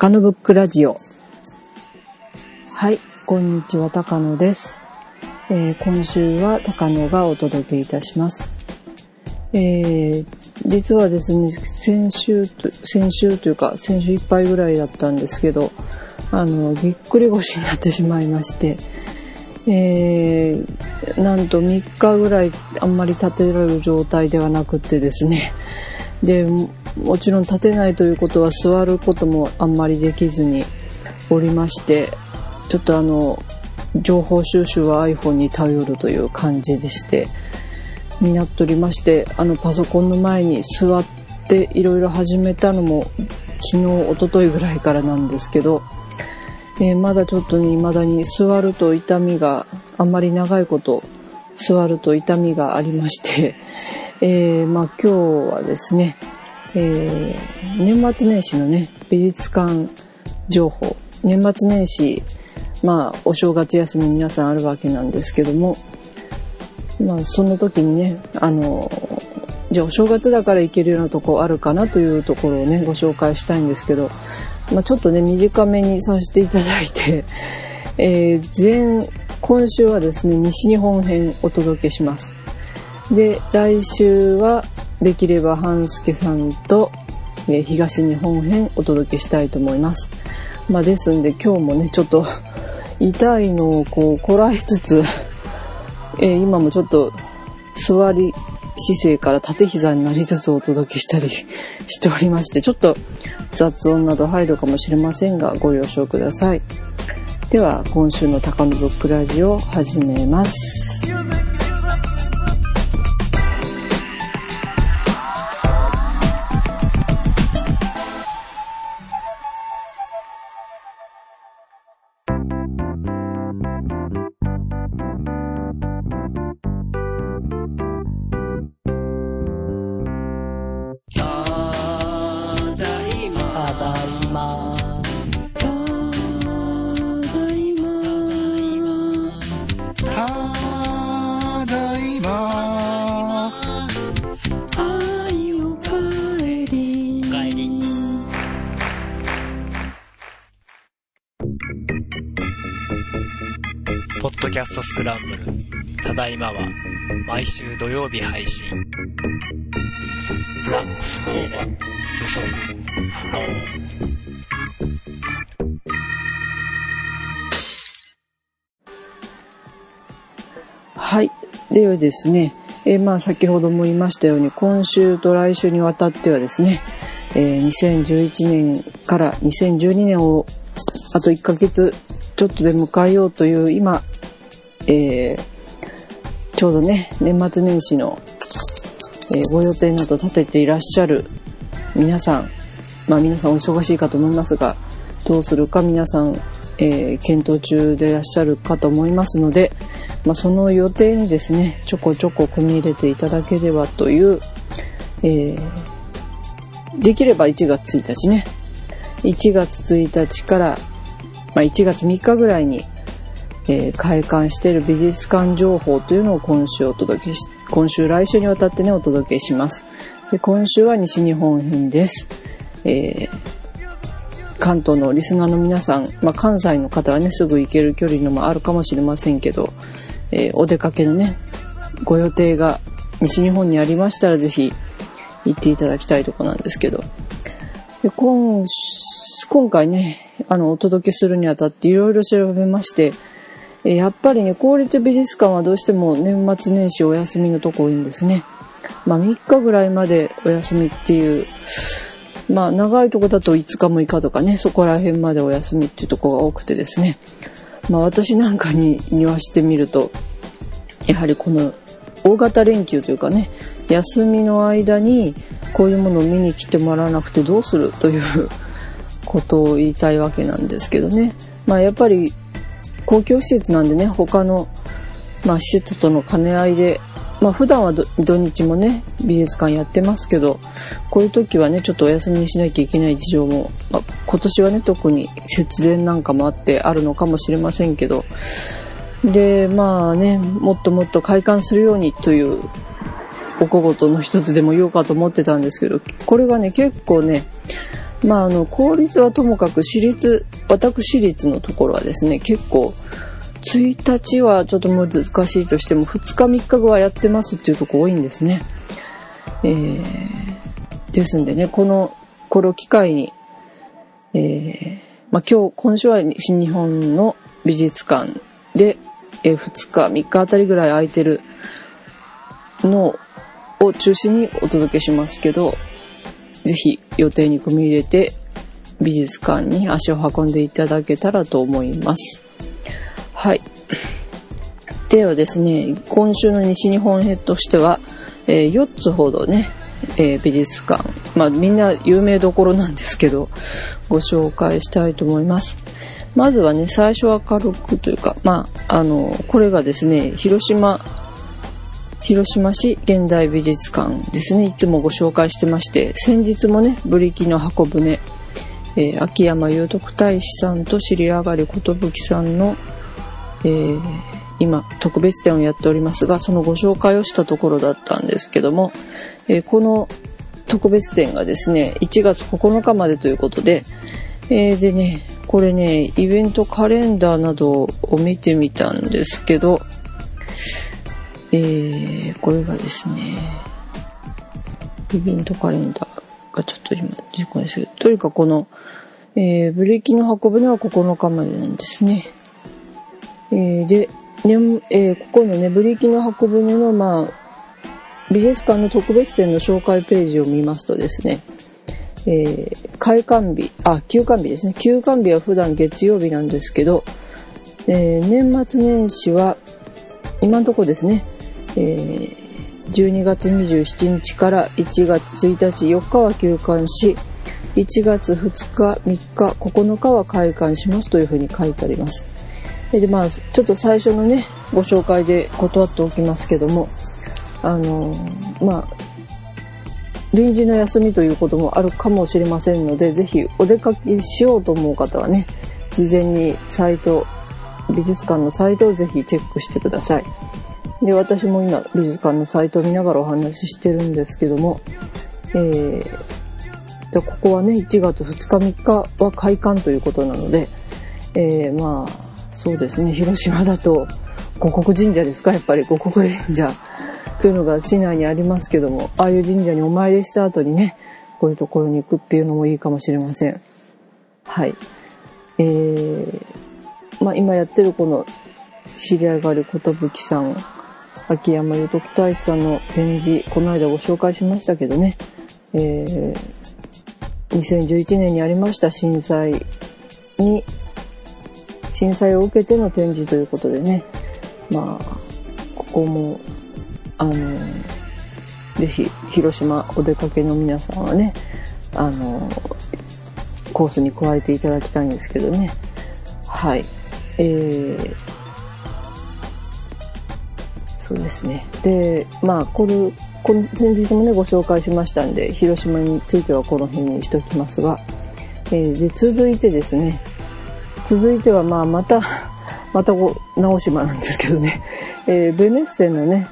高野ブックラジオ。はい、こんにちは、高野です。えー、今週は高野がお届けいたします。えー、実はですね、先週と、先週というか、先週いっぱいぐらいだったんですけど、あの、ぎっくり腰になってしまいまして、えー、なんと3日ぐらいあんまり立てられる状態ではなくってですね、で、もちろん立てないということは座ることもあんまりできずにおりましてちょっとあの情報収集は iPhone に頼るという感じでしてになっておりましてあのパソコンの前に座っていろいろ始めたのも昨日おとといぐらいからなんですけど、えー、まだちょっとね未だに座ると痛みがあんまり長いこと座ると痛みがありまして、えー、まあ今日はですねえー、年末年始のね、美術館情報。年末年始、まあ、お正月休み皆さんあるわけなんですけども、まあ、その時にね、あの、じゃあお正月だから行けるようなとこあるかなというところをね、ご紹介したいんですけど、まあ、ちょっとね、短めにさせていただいて、えー、前、今週はですね、西日本編お届けします。で、来週はできれば半助さんと、え、東日本編お届けしたいと思います。まあ、ですんで今日もね、ちょっと痛いのをこうこらえつつ、え、今もちょっと座り姿勢から縦膝になりつつお届けしたり しておりまして、ちょっと雑音など入るかもしれませんがご了承ください。では今週の高野ブックラジオを始めます。キャストスクランブル。ただいまは、毎週土曜日配信。ラ、不能は、無職、不能。はい。ではですね、えー、まあ先ほども言いましたように、今週と来週にわたってはですね、えー、2011年から2012年をあと1ヶ月ちょっとで迎えようという今えー、ちょうどね、年末年始の、えー、ご予定など立てていらっしゃる皆さん、まあ皆さんお忙しいかと思いますが、どうするか皆さん、えー、検討中でいらっしゃるかと思いますので、まあ、その予定にですね、ちょこちょこ組み入れていただければという、えー、できれば1月1日ね、1月1日から、まあ、1月3日ぐらいにえー、開館している美術館情報というのを今週お届けし、今週来週にわたってね、お届けします。で、今週は西日本編です。えー、関東のリスナーの皆さん、まあ、関西の方はね、すぐ行ける距離のもあるかもしれませんけど、えー、お出かけのね、ご予定が西日本にありましたらぜひ行っていただきたいとこなんですけど、で今今回ね、あの、お届けするにあたっていろいろ調べまして、やっぱりね、公立美術館はどうしても年末年始お休みのとこ多いんですね。まあ3日ぐらいまでお休みっていう、まあ長いとこだと5日6日とかね、そこら辺までお休みっていうとこが多くてですね。まあ私なんかに言わしてみると、やはりこの大型連休というかね、休みの間にこういうものを見に来てもらわなくてどうするということを言いたいわけなんですけどね。まあやっぱり公共施設なんでね他の、まあ、施設との兼ね合いで、まあ、普段は土日もね美術館やってますけどこういう時はねちょっとお休みにしなきゃいけない事情も、まあ、今年はね特に節電なんかもあってあるのかもしれませんけど。でまあねもっともっと開館するようにというお小言の一つでも言おうかと思ってたんですけどこれがね結構ねまあ、あの、公立はともかく私立、私立のところはですね、結構、1日はちょっと難しいとしても、2日3日後はやってますっていうとこ多いんですね。えー、ですんでね、この、これを機会に、えー、まあ、今日、今週は新日本の美術館で、えー、2日、3日あたりぐらい空いてるのを中心にお届けしますけど、ぜひ予定に組み入れて美術館に足を運んでいただけたらと思います。はい。ではですね、今週の西日本編としては、えー、4つほどね、えー、美術館、まあみんな有名どころなんですけど、ご紹介したいと思います。まずはね、最初は軽くというか、まあ、あの、これがですね、広島広島市現代美術館ですね。いつもご紹介してまして先日もねブリキの箱舟、えー、秋山祐徳大使さんと知り上がり寿さんの、えー、今特別展をやっておりますがそのご紹介をしたところだったんですけども、えー、この特別展がですね1月9日までということで、え、でねこれねイベントカレンダーなどを見てみたんですけどえー、これがですね、イベントカレンダーがちょっと今出てこないですけど、とにかくこの、えー、ブレーキの箱舟は9日までなんですね。えー、で、ね、えー、ここのね、ブレーキの箱舟の、まあ、美術館の特別展の紹介ページを見ますとですね、えー、開館日、あ、休館日ですね。休館日は普段月曜日なんですけど、えー、年末年始は、今のところですね、え、12月27日から1月1日4日は休館し1月2日3日9日は開館しますというふうに書いてありますでまあちょっと最初のねご紹介で断っておきますけどもあのまあ臨時の休みということもあるかもしれませんのでぜひお出かけしようと思う方はね事前にサイト美術館のサイトをぜひチェックしてください。で、私も今、美術館のサイトを見ながらお話ししてるんですけども、えー、でここはね、1月2日3日は開館ということなので、えー、まあ、そうですね、広島だと、五国神社ですかやっぱり五国神社というのが市内にありますけども、ああいう神社にお参りした後にね、こういうところに行くっていうのもいいかもしれません。はい。えー、まあ今やってるこの知り合いがある寿さん秋山祐徳大使さんの展示、この間ご紹介しましたけどね、えー、2011年にありました震災に、震災を受けての展示ということでね、まあ、ここも、あの、ぜひ、広島お出かけの皆さんはね、あの、コースに加えていただきたいんですけどね。はい。えーそうですね。で、まあ、これ、この先日もね、ご紹介しましたんで、広島についてはこの辺にしときますが、えー、で、続いてですね、続いてはまあ、また、またこう、直島なんですけどね、えー、ベネッセのね、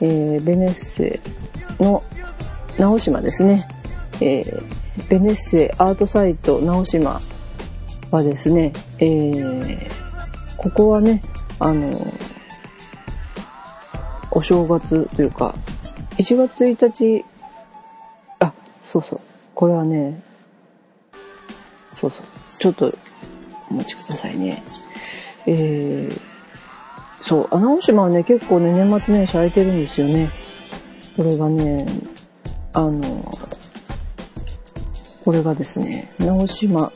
えー、ベネッセの直島ですね、えー、ベネッセアートサイト直島はですね、えー、ここはね、あの、お正月というか、1月1日、あ、そうそう。これはね、そうそう。ちょっと、お待ちくださいね。えー、そう、穴尾島はね、結構ね、年末年始空いてるんですよね。これがね、あの、これがですね、直島、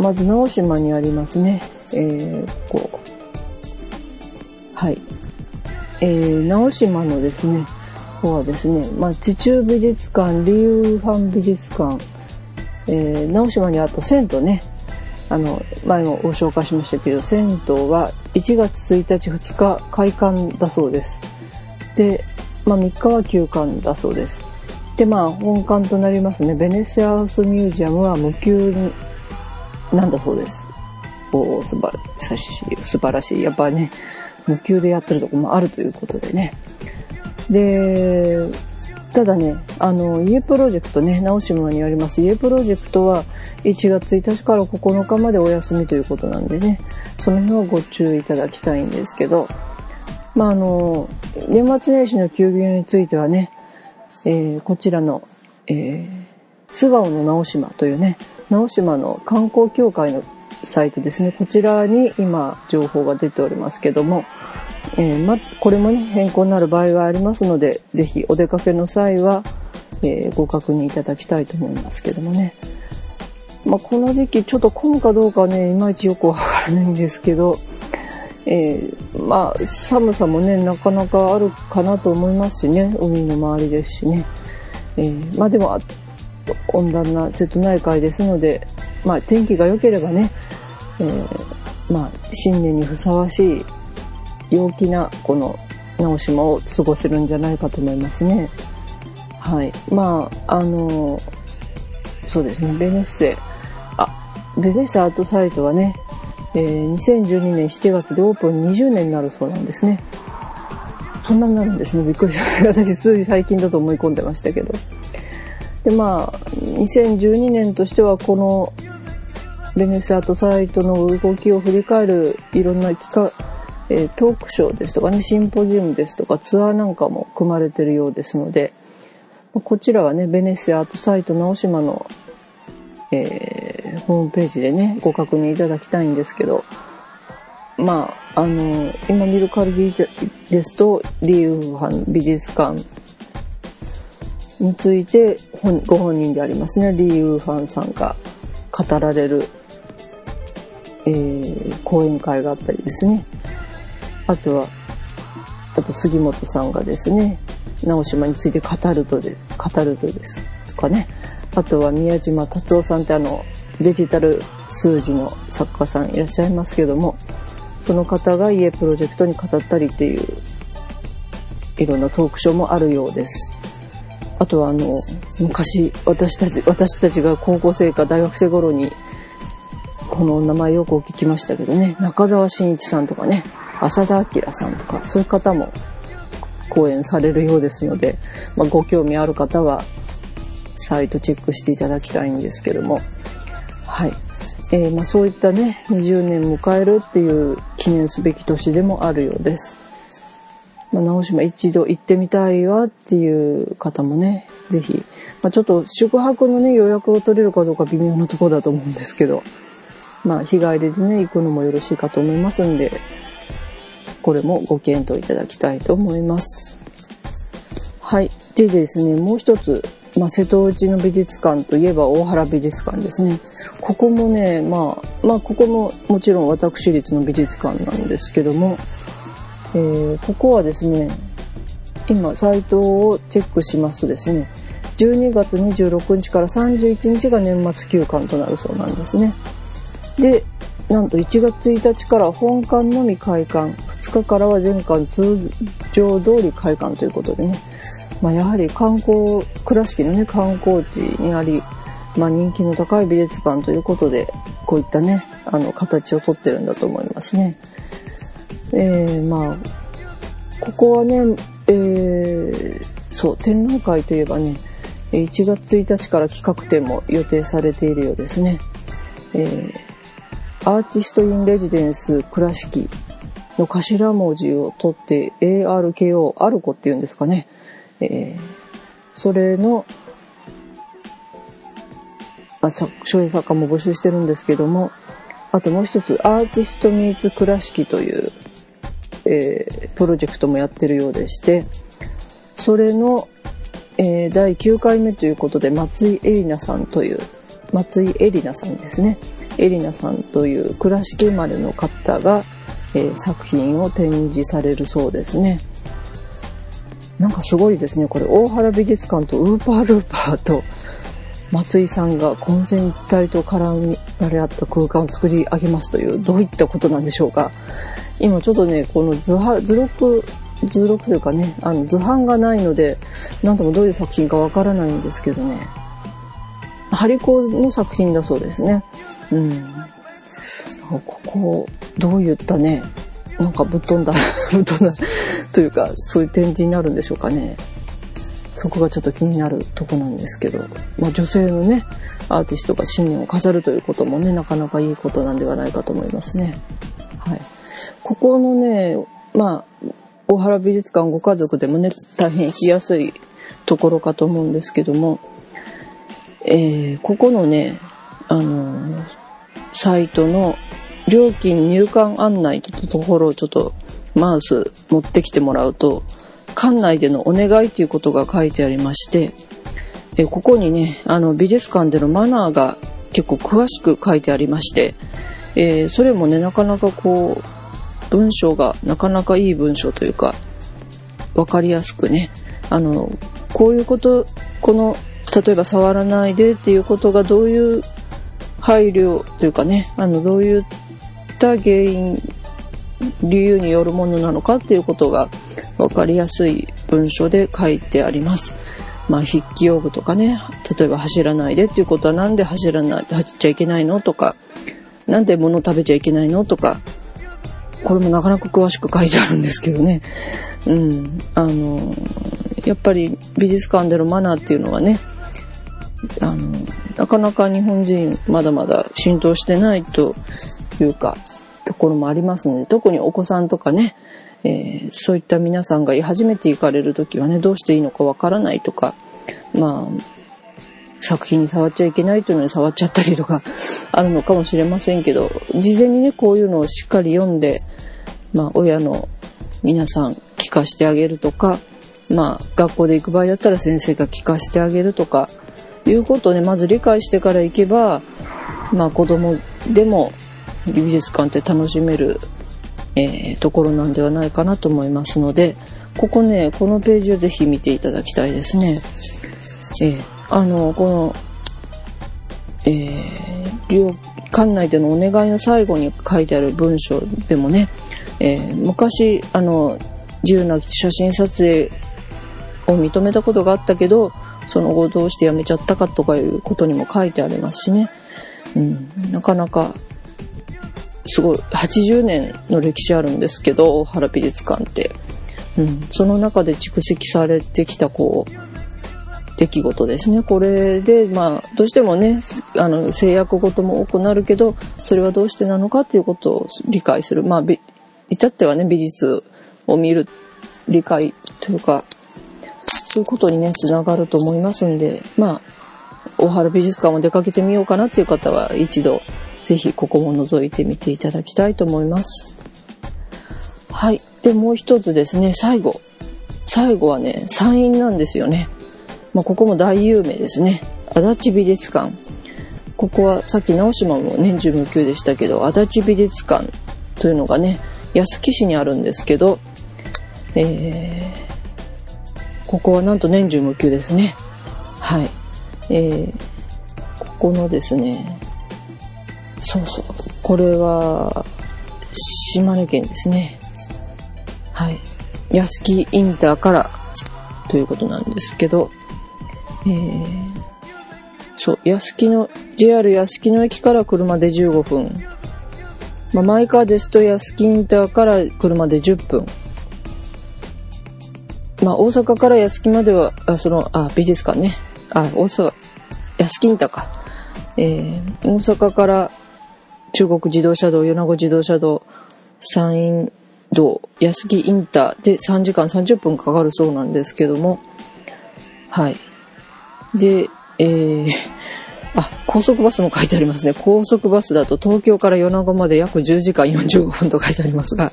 まず直島にありますね、えー、こう、はい。えー、直島のですね、方はですね、まあ、地中美術館、リュウファン美術館、えー、直島にあった銭湯ね、あの、前もご紹介しましたけど、銭湯は1月1日2日開館だそうです。で、まあ3日は休館だそうです。で、まあ本館となりますね、ベネスアウスミュージアムは無休なんだそうです。おお素晴らしい、素晴らしい。やっぱね、無給でやってるとこもあるということでね。で、ただね、あの、家プロジェクトね、直島にあります。家プロジェクトは1月1日から9日までお休みということなんでね、その辺はご注意いただきたいんですけど、まあ、あの、年末年始の休業についてはね、えー、こちらの、えー、素顔の直島というね、直島の観光協会のサイトですね、こちらに今情報が出ておりますけども、えー、ま、これもね、変更になる場合がありますので、ぜひお出かけの際は、えー、ご確認いただきたいと思いますけどもね。まあ、この時期ちょっと混むかどうかね、いまいちよくわからないんですけど、えー、まあ、寒さもね、なかなかあるかなと思いますしね、海の周りですしね。え、まあでも、温暖な瀬戸内海ですので、まあ天気が良ければね、えー、まあ新年にふさわしい陽気なこの直島を過ごせるんじゃないかと思いますね。はい。まあ、あの、そうですね、ベネッセ、あ、ベネッセアートサイトはね、えー、2012年7月でオープン20年になるそうなんですね。そんなになるんですね。びっくりした。私、つい最近だと思い込んでましたけど。で、まあ、2012年としては、この、ベネスアートサイトの動きを振り返るいろんな企画、え、トークショーですとかね、シンポジウムですとかツアーなんかも組まれてるようですので、こちらはね、ベネッセアートサイト直島の、えー、ホームページでね、ご確認いただきたいんですけど、まあ、あの、今見る限りですと、リーウーハン美術館についてご本人でありますね、リー・ウーファンさんが語られる、えー、講演会があったりですね。あとは、あと杉本さんがですね、直島について語るとで、語るとですとかね。あとは宮島達夫さんってあの、デジタル数字の作家さんいらっしゃいますけども、その方が家プロジェクトに語ったりっていう、いろんなトークショーもあるようです。あとはあの、昔、私たち、私たちが高校生か大学生頃に、この名前よくお聞きましたけどね、中澤慎一さんとかね、浅田明さんとか、そういう方も講演されるようですので、まあ、ご興味ある方は、サイトチェックしていただきたいんですけども、はい。えー、まあ、そういったね、20年迎えるっていう記念すべき年でもあるようです。まあ、直島一度行ってみたいわっていう方もね、ぜひ、まあ、ちょっと宿泊のね、予約を取れるかどうか微妙なところだと思うんですけど、まあ、日帰りでね、行くのもよろしいかと思いますんで、これもご検討いただきたいと思います。はい。でですね、もう一つ、まあ、瀬戸内の美術館といえば大原美術館ですね。ここもね、まあ、まあ、ここももちろん私立の美術館なんですけども、えー、ここはですね、今サイトをチェックしますとですね、12月26日から31日が年末休館となるそうなんですね。で、なんと1月1日から本館のみ開館、2日からは全館通常通り開館ということでね、まあ、やはり観光、倉敷のね、観光地にあり、まあ、人気の高い美術館ということで、こういったね、あの、形をとってるんだと思いますね。えー、まあ、ここはね、えー、そう、展覧会といえばね、1月1日から企画展も予定されているようですね。えー、アーティスト・イン・レジデンス倉敷の頭文字を取って ARKO、アルコっていうんですかね。えー、それの、あ、書影作家も募集してるんですけども、あともう一つ、アーティスト・ミーツ・倉敷という、えー、プロジェクトもやってるようでして、それの、えー、第9回目ということで、松井絵里奈さんという、松井絵里奈さんですね。絵里奈さんという倉敷生まれの方が、えー、作品を展示されるそうですね。なんかすごいですね。これ、大原美術館とウーパールーパーと松井さんが混然一体と絡られ合った空間を作り上げますという、どういったことなんでしょうか。今ちょっとね、この図は図録、図録というかね、あの図版がないので、なんともどういう作品かわからないんですけどね。ハリコの作品だそうですね。うん。ここ、どういったね、なんかぶっ飛んだ、ぶっ飛んだというか、そういう展示になるんでしょうかね。そこがちょっと気になるとこなんですけど、まあ、女性のねアーティストが新年を飾るということもねなかなかいいことなんではないかと思いますね。はい、ここのねまあ大原美術館ご家族でもね大変行きやすいところかと思うんですけども、えー、ここのねあのサイトの料金入館案内というところをちょっとマウス持ってきてもらうと館内でのお願いということが書いてありまして、えここにねあの美術館でのマナーが結構詳しく書いてありまして、え、それもねなかなかこう文章がなかなかいい文章というか分かりやすくねあのこういうことこの例えば触らないでっていうことがどういう配慮というかねあのどういった原因理由によるものなのかっていうことが分かりやすい文書で書いてあります。まあ、筆記用具とかね、例えば走らないでっていうことはなんで走らない、走っちゃいけないのとか、なんで物食べちゃいけないのとか、これもなかなか詳しく書いてあるんですけどね。うん。あの、やっぱり美術館でのマナーっていうのはね、あの、なかなか日本人まだまだ浸透してないというか、ところもありますので、特にお子さんとかね、えー、そういった皆さんが初めて行かれる時はねどうしていいのかわからないとかまあ作品に触っちゃいけないというのに触っちゃったりとかあるのかもしれませんけど事前にねこういうのをしっかり読んで、まあ、親の皆さん聞かしてあげるとか、まあ、学校で行く場合だったら先生が聞かせてあげるとかいうことをねまず理解してから行けば、まあ、子供でも美術館って楽しめるえー、ところなんではないかなと思いますので、ここね、このページをぜひ見ていただきたいですね。えー、あの、この、えー、館内でのお願いの最後に書いてある文章でもね、えー、昔、あの、自由な写真撮影を認めたことがあったけど、その後どうして辞めちゃったかとかいうことにも書いてありますしね。うん、なかなかすごい80年の歴史あるんですけど大原美術館って、うん、その中で蓄積されてきたこう出来事ですね。これでまあどうしてもねあの制約事も多くなるけどそれはどうしてなのかっていうことを理解する。まあ至ってはね美術を見る理解というかそういうことにねつながると思いますんでまあ大原美術館も出かけてみようかなっていう方は一度ぜひここも覗いてみていただきたいと思います。はい。で、もう一つですね、最後。最後はね、山陰なんですよね。まあ、ここも大有名ですね。足立美術館。ここはさっき直島も年中無休でしたけど、足立美術館というのがね、安来市にあるんですけど、えー、ここはなんと年中無休ですね。はい。えー、ここのですね、そうそう。これは、島根県ですね。はい。安木インターからということなんですけど、えー、そう、安木の、JR 安木の駅から車で15分。まあ、マイカーですと安木インターから車で10分。まあ、大阪から安木までは、あ、その、あ、美術館ね。あ、大阪、安木インターか。えー、大阪から中国自動車道、米子自動車道、山陰道、安木インターで3時間30分かかるそうなんですけども、はい。で、えー、高速バスも書いてありますね。高速バスだと東京から米子まで約10時間45分と書いてありますが、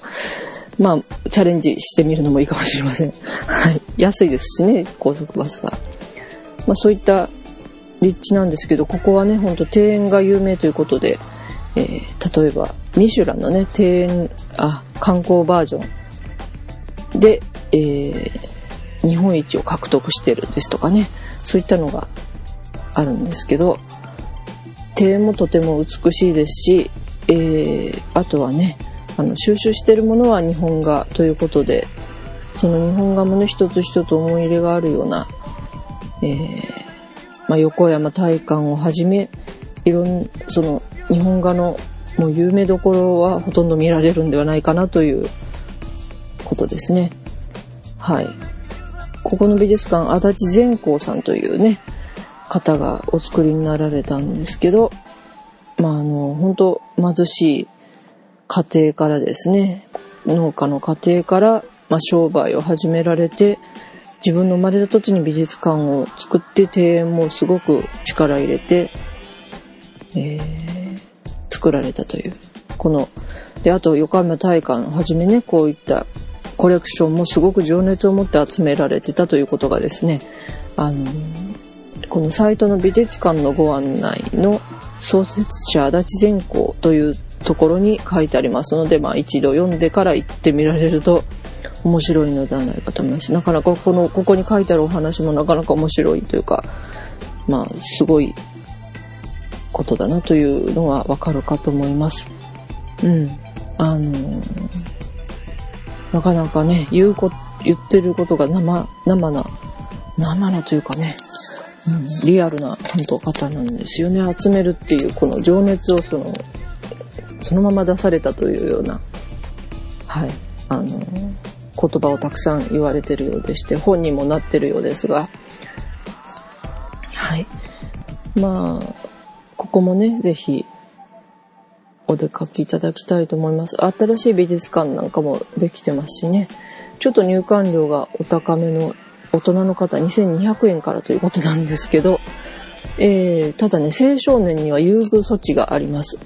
まあ、チャレンジしてみるのもいいかもしれません。はい。安いですしね、高速バスが。まあ、そういった立地なんですけど、ここはね、ほんと庭園が有名ということで、えー、例えばミシュランのね庭園あ観光バージョンで、えー、日本一を獲得してるですとかねそういったのがあるんですけど庭園もとても美しいですし、えー、あとはねあの収集してるものは日本画ということでその日本画もね一つ一つ思い入れがあるような、えーまあ、横山大観をはじめいろんその日本画のもう有名どころはほとんど見られるんではないかなということですね。はい。ここの美術館、足立善光さんというね、方がお作りになられたんですけど、まあ、あの、本当貧しい家庭からですね、農家の家庭から、まあ、商売を始められて、自分の生まれた土地に美術館を作って庭園もすごく力入れて、えー、作られたという。この、で、あと横浜大館をはじめね、こういったコレクションもすごく情熱を持って集められてたということがですね、あの、このサイトの美術館のご案内の創設者足立善光というところに書いてありますので、まあ一度読んでから行ってみられると面白いのではないかと思います。なかなかこの、ここに書いてあるお話もなかなか面白いというか、まあすごいことだなというのはわかるかと思います。うん。あのなかなかね、言うこ、言ってることが生、生な、生なというかね、うん、リアルな本当方なんですよね。集めるっていうこの情熱をその、そのまま出されたというような、はい、あの、言葉をたくさん言われてるようでして、本にもなってるようですが、はい。まあ、ここもね、ぜひ、お出かけいただきたいと思います。新しい美術館なんかもできてますしね。ちょっと入館料がお高めの大人の方2200円からということなんですけど、えー、ただね、青少年には優遇措置があります。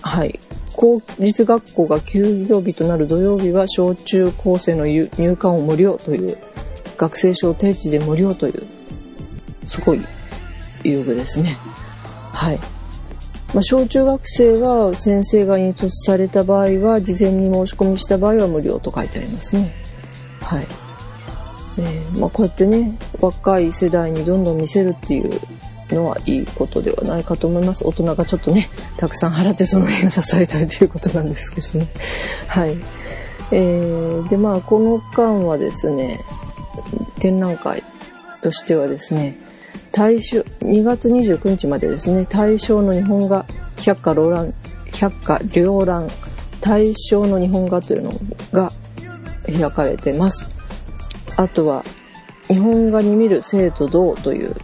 はい。公立学校が休業日となる土曜日は小中高生の入館を無料という、学生証定値で無料という、すごい優遇ですね。はい。まあ、小中学生は先生が引率された場合は事前に申し込みした場合は無料と書いてありますね。はい。えー、まあ、こうやってね若い世代にどんどん見せるっていうのはいいことではないかと思います。大人がちょっとねたくさん払ってその辺を支えたいということなんですけどね。はい。えー、でまあこの間はですね展覧会としてはですね大正2月29日までですね大正の日本画百科両覧百科両覧大正の日本画というのが開かれてますあとは日本画に見る生と銅という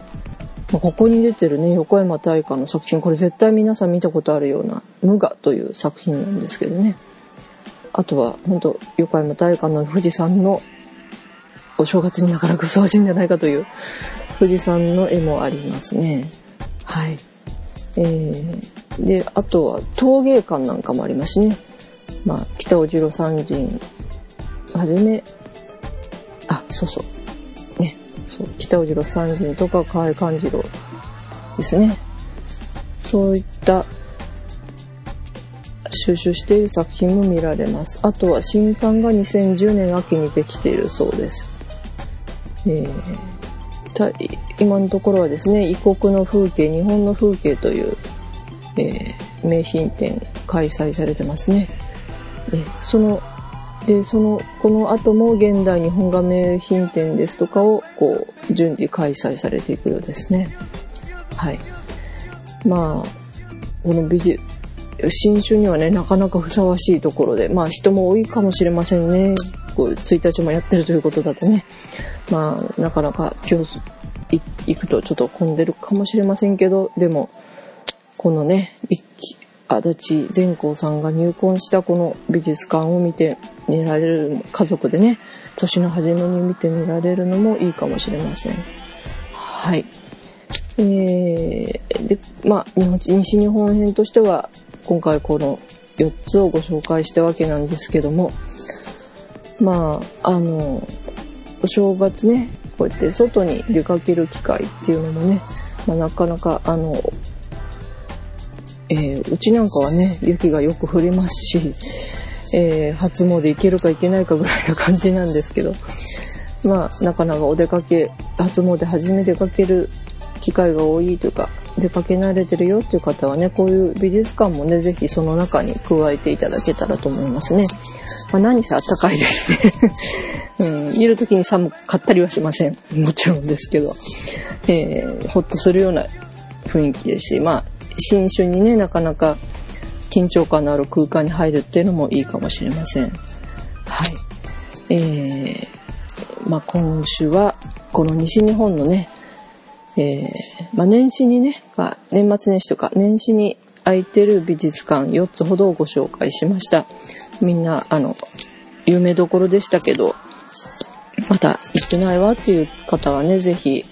まここに出てるね横山大観の作品これ絶対皆さん見たことあるような「無我」という作品なんですけどねあとは本当横山大観の富士山のお正月になかなかふさわしいんじゃないかという富士山の絵もありますね。はい。えー、で、あとは陶芸館なんかもありますしね。まあ、北尾次郎三人はじめ、あ、そうそう。ね、そう、北尾次郎三人とか河合勘次郎ですね。そういった収集している作品も見られます。あとは新刊が2010年秋にできているそうです。えー今のところはですね異国の風景日本の風景という、えー、名品展開催されてますね。でそのでそのこの後も現代日本画名品展ですとかをこう順次開催されていくようですね。はい。まあこの美術新種にはねなかなかふさわしいところでまあ人も多いかもしれませんね。こう1日もやってるということだとね。まあ、なかなか今日行くとちょっと混んでるかもしれませんけど、でも、このね、一気足立善光さんが入婚したこの美術館を見て見られる、家族でね、年の初めに見てみられるのもいいかもしれません。はい。えー、で、まあ、日本西日本編としては、今回この4つをご紹介したわけなんですけども、まあ、あの、お正月ねこうやって外に出かける機会っていうのもね、まあ、なかなかあの、えー、うちなんかはね雪がよく降りますし、えー、初詣行けるか行けないかぐらいな感じなんですけど まあなかなかお出かけ初詣初め出かける機会が多いというか出かけ慣れてるよっていう方はねこういう美術館もね是非その中に加えていただけたらと思いますね。まあ、何せあったかいですね うん、見る時に寒かったりはしません。もちろんですけど。えー、ほっとするような雰囲気ですし、まあ、新春にね、なかなか緊張感のある空間に入るっていうのもいいかもしれません。はい。えー、まあ、今週はこの西日本のね、えー、まあ、年始にね、年末年始とか年始に空いてる美術館4つほどをご紹介しました。みんな、あの、有名どころでしたけど、また行ってないわっていう方はね、ぜひ、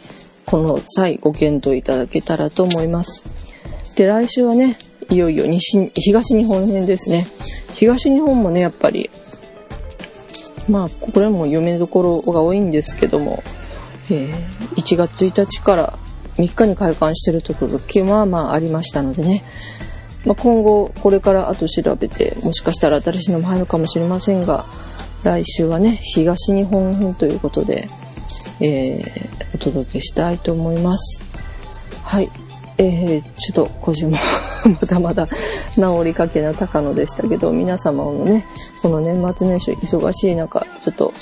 この際ご検討いただけたらと思います。で、来週はね、いよいよ西、東日本編ですね。東日本もね、やっぱり、まあ、これも有名どころが多いんですけども、えー、1月1日から3日に開館してるところがまあまあありましたのでね、まあ、今後これからあと調べてもしかしたら新しいのも入るかもしれませんが来週はね東日本編ということで、えー、お届けしたいと思います。はい。えー、ちょっと今週もまだまだ治りかけな高野でしたけど皆様のねこの年末年始忙しい中ちょっと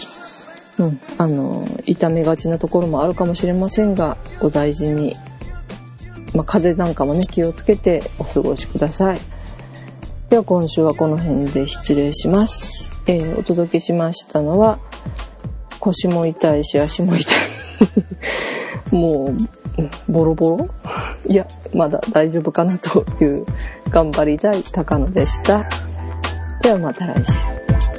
うん、あの痛めがちなところもあるかもしれませんがお大事にまあ、風邪なんかもね、気をつけてお過ごしください。では今週はこの辺で失礼します。えー、お届けしましたのは、腰も痛いし足も痛い。もう、ボロボロ？いや、まだ大丈夫かなという、頑張りたい高野でした。ではまた来週。